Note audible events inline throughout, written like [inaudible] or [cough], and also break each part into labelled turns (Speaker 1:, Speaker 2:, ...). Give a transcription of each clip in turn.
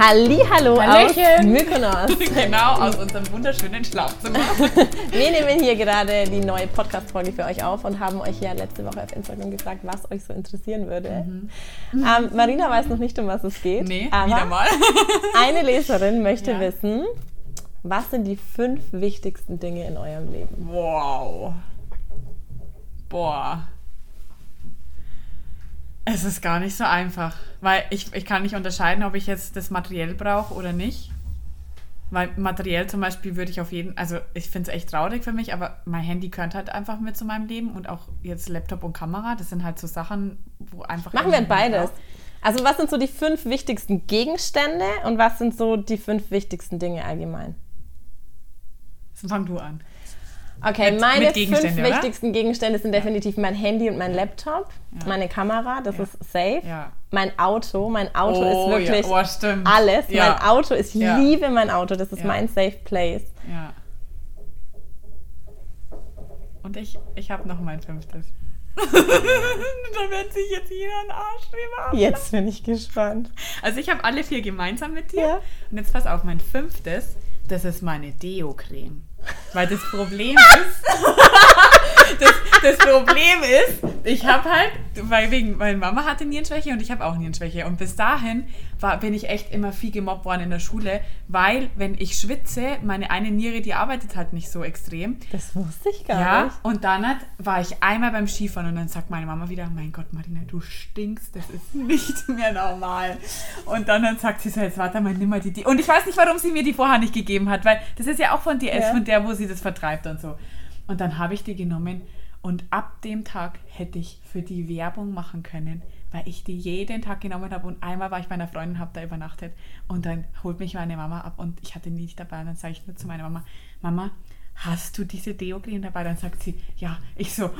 Speaker 1: Hallihallo aus
Speaker 2: Hallöchen.
Speaker 1: Mykonos. [laughs]
Speaker 2: genau, aus unserem wunderschönen Schlafzimmer. [laughs]
Speaker 1: Wir nehmen hier gerade die neue Podcast-Folge für euch auf und haben euch ja letzte Woche auf Instagram gefragt, was euch so interessieren würde. Ähm, Marina weiß noch nicht, um was es geht.
Speaker 2: Nee,
Speaker 1: aber
Speaker 2: wieder mal. [laughs]
Speaker 1: Eine Leserin möchte
Speaker 2: Ja.
Speaker 1: wissen, was sind die fünf wichtigsten Dinge in eurem Leben?
Speaker 2: Wow. Boah. Es ist gar nicht so einfach, weil ich, ich kann nicht unterscheiden, ob ich jetzt das materiell brauche oder nicht. Weil materiell zum Beispiel würde ich auf jeden, also ich finde es echt traurig für mich, aber mein Handy gehört halt einfach mit zu meinem Leben und auch jetzt Laptop und Kamera, das sind halt so Sachen, wo einfach...
Speaker 1: Machen wir beides. Also was sind so die fünf wichtigsten Gegenstände und was sind so die fünf wichtigsten Dinge allgemein?
Speaker 2: Dann fang du an.
Speaker 1: Okay,
Speaker 2: Mit-
Speaker 1: meine
Speaker 2: mit
Speaker 1: fünf
Speaker 2: oder?
Speaker 1: wichtigsten Gegenstände sind definitiv mein Handy und mein Laptop,
Speaker 2: Ja.
Speaker 1: meine Kamera, das
Speaker 2: Ja.
Speaker 1: ist safe.
Speaker 2: Ja.
Speaker 1: Mein Auto, mein Auto
Speaker 2: Oh,
Speaker 1: ist wirklich.
Speaker 2: Oh,
Speaker 1: alles. Mein Auto, ich liebe mein Auto, das ist mein safe place.
Speaker 2: Ja. Und ich, ich habe noch mein fünftes. [laughs] da wird sich jetzt jeder einen Arsch drüber
Speaker 1: Jetzt bin ich gespannt.
Speaker 2: Also ich habe alle vier gemeinsam mit dir. Und jetzt pass auf, mein fünftes, das ist meine Deo-Creme. Weil das Problem ist, [laughs] [laughs] Problem ist, ich habe halt, weil wegen, meine Mama hatte Nierenschwäche und ich habe auch Nierenschwäche. Und bis dahin war, bin ich echt immer viel gemobbt worden in der Schule, weil wenn ich schwitze, meine eine Niere, die arbeitet halt nicht so extrem.
Speaker 1: Das wusste ich gar
Speaker 2: Ja,
Speaker 1: nicht.
Speaker 2: und dann hat, war ich einmal beim Skifahren und dann sagt meine Mama wieder, mein Gott, Marina, du stinkst, das ist nicht [laughs] mehr normal. Und dann, dann sagt sie so, jetzt warte mal, nimm mal die, die. Und ich weiß nicht, warum sie mir die vorher nicht gegeben hat, weil das ist ja auch von DS,
Speaker 1: Ja.
Speaker 2: von der, wo sie das vertreibt und so. Und dann habe ich die genommen und ab dem Tag hätte ich für die Werbung machen können, weil ich die jeden Tag genommen habe und einmal war ich bei einer Freundin, habe da übernachtet und dann holt mich meine Mama ab und ich hatte die nicht dabei und dann sage ich nur zu meiner Mama, Mama, hast du diese Deo-Creme dabei? Dann sagt sie, ja. Ich so,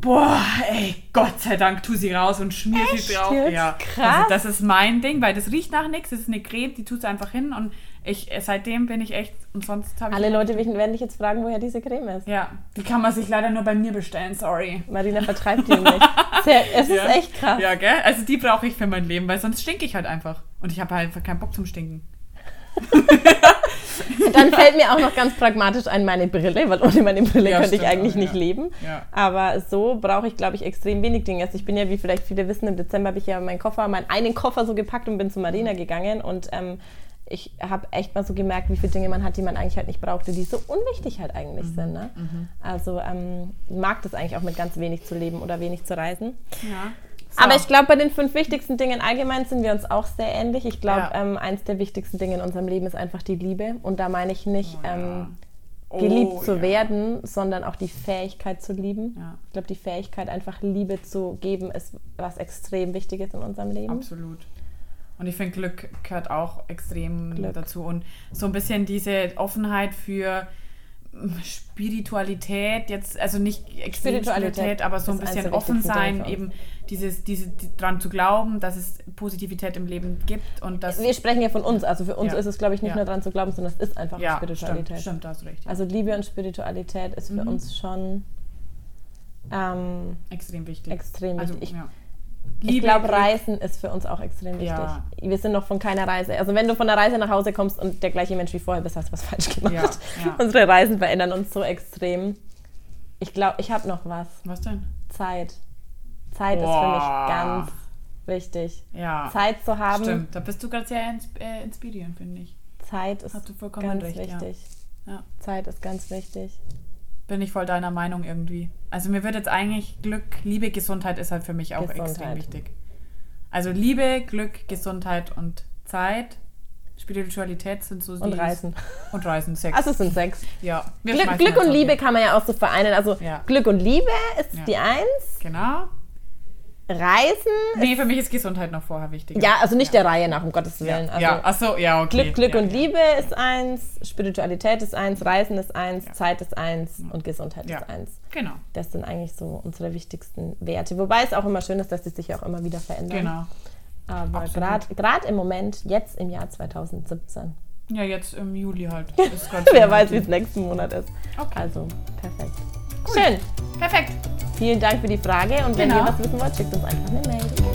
Speaker 2: boah, ey, Gott sei Dank, tu sie raus und schmier
Speaker 1: Echt
Speaker 2: sie drauf. Ja,
Speaker 1: Krass.
Speaker 2: Also das ist mein Ding, weil das riecht nach nichts, das ist eine Creme, die tut sie einfach hin und ich, seitdem bin ich echt, und sonst habe ich...
Speaker 1: Alle Leute werden dich jetzt fragen, woher diese Creme ist.
Speaker 2: Ja, die kann man sich leider nur bei mir bestellen, sorry.
Speaker 1: Marina [laughs] vertreibt die nicht. Sehr, es ist
Speaker 2: Ja.
Speaker 1: echt krass.
Speaker 2: Ja, gell? Also die brauche ich für mein Leben, weil sonst stinke ich halt einfach. Und ich habe halt einfach keinen Bock zum Stinken. [laughs]
Speaker 1: Dann fällt mir auch noch ganz pragmatisch ein meine Brille, weil ohne meine Brille
Speaker 2: Ja,
Speaker 1: könnte ich eigentlich
Speaker 2: auch,
Speaker 1: nicht
Speaker 2: ja.
Speaker 1: leben.
Speaker 2: Ja.
Speaker 1: Aber so brauche ich, glaube ich, extrem wenig Dinge. Also ich bin ja, wie vielleicht viele wissen, im Dezember habe ich ja meinen Koffer, meinen einen Koffer so gepackt und bin zu Marina gegangen und ähm, ich habe echt mal so gemerkt, wie viele Dinge man hat, die man eigentlich halt nicht brauchte, die so unwichtig halt eigentlich
Speaker 2: Mhm.
Speaker 1: sind. Ne? Also ähm, mag das eigentlich auch mit ganz wenig zu leben oder wenig zu reisen.
Speaker 2: Ja.
Speaker 1: Aber ich glaube, bei den fünf wichtigsten Dingen allgemein sind wir uns auch sehr ähnlich. Ich glaube,
Speaker 2: Ja.
Speaker 1: ähm, eins der wichtigsten Dinge in unserem Leben ist einfach die Liebe. Und da meine ich nicht
Speaker 2: Oh, ja.
Speaker 1: ähm,
Speaker 2: Oh,
Speaker 1: geliebt zu
Speaker 2: ja.
Speaker 1: werden, sondern auch die Fähigkeit zu lieben. Ich glaube, die Fähigkeit, einfach Liebe zu geben, ist was extrem Wichtiges in unserem Leben.
Speaker 2: Absolut. Und ich finde, Glück gehört auch extrem
Speaker 1: Glück.
Speaker 2: dazu. Und so ein bisschen diese Offenheit für Spiritualität, jetzt, also nicht extrem
Speaker 1: Spiritualität
Speaker 2: aber so ein
Speaker 1: eins
Speaker 2: bisschen offen sein, eben dieses, diese, die, dran zu glauben, dass es Positivität im Leben gibt und dass.
Speaker 1: Wir sprechen ja von uns. Also für uns
Speaker 2: Ja.
Speaker 1: ist es, glaube ich, nicht
Speaker 2: Ja.
Speaker 1: nur daran zu glauben, sondern es ist einfach
Speaker 2: ja,
Speaker 1: Spiritualität.
Speaker 2: stimmt, stimmt, da hast du recht.
Speaker 1: Also Liebe und Spiritualität ist für
Speaker 2: Mhm.
Speaker 1: uns schon ähm,
Speaker 2: extrem wichtig.
Speaker 1: extrem
Speaker 2: also,
Speaker 1: wichtig. Ich-
Speaker 2: ja.
Speaker 1: Ich
Speaker 2: Liebe,
Speaker 1: glaube, Reisen ist für uns auch extrem wichtig.
Speaker 2: Ja.
Speaker 1: Wir sind noch von keiner Reise. Also wenn du von der Reise nach Hause kommst und der gleiche Mensch wie vorher bist, hast du was falsch gemacht.
Speaker 2: Ja, ja. [laughs]
Speaker 1: Unsere Reisen verändern uns so extrem. Ich glaube, ich habe noch was.
Speaker 2: Was denn?
Speaker 1: Zeit. Zeit ist für mich
Speaker 2: Boah.
Speaker 1: ganz wichtig.
Speaker 2: Ja.
Speaker 1: Zeit zu haben.
Speaker 2: Stimmt, da bist du gerade sehr ins, äh, inspirierend, finde ich.
Speaker 1: Zeit ist ganz
Speaker 2: recht,
Speaker 1: wichtig.
Speaker 2: Ja.
Speaker 1: Zeit ist ganz wichtig.
Speaker 2: Bin ich voll deiner Meinung irgendwie. Also mir wird jetzt eigentlich Glück, Liebe, Gesundheit ist halt für mich auch extrem
Speaker 1: Gesundheit.
Speaker 2: wichtig. Also Liebe, Glück, Gesundheit und Zeit. Spiritualität sind so
Speaker 1: Und
Speaker 2: die-
Speaker 1: Reisen.
Speaker 2: Und Reisen, Sex.
Speaker 1: Also es sind sechs.
Speaker 2: ja.
Speaker 1: Glück, Glück und Liebe kann man ja auch so vereinen. Also
Speaker 2: Ja.
Speaker 1: Glück und Liebe ist
Speaker 2: Ja.
Speaker 1: die Eins.
Speaker 2: Genau.
Speaker 1: Reisen.
Speaker 2: Nee, für mich ist Gesundheit noch vorher wichtig.
Speaker 1: Ja, also nicht der Reihe nach, um Gottes Willen.
Speaker 2: Ja,
Speaker 1: Also
Speaker 2: ja. ach so, ja, okay.
Speaker 1: Glück, Glück
Speaker 2: ja,
Speaker 1: und
Speaker 2: ja.
Speaker 1: Liebe ist eins, Spiritualität ist eins, Reisen ist eins,
Speaker 2: Ja.
Speaker 1: Zeit ist eins und Gesundheit
Speaker 2: Ja.
Speaker 1: ist eins.
Speaker 2: Genau,
Speaker 1: Das sind eigentlich so unsere wichtigsten Werte. Wobei es auch immer schön ist, dass die sich auch immer wieder verändern.
Speaker 2: genau.
Speaker 1: Aber gerade im Moment, jetzt im Jahr 2017.
Speaker 2: Ja, jetzt im Juli halt. [laughs]
Speaker 1: Wer weiß, wie es nächsten Monat ist.
Speaker 2: Okay.
Speaker 1: Also, perfekt.
Speaker 2: Gut.
Speaker 1: Schön.
Speaker 2: Perfekt.
Speaker 1: Vielen Dank für die Frage und wenn
Speaker 2: Genau.
Speaker 1: ihr was wissen wollt, schickt uns einfach eine Mail.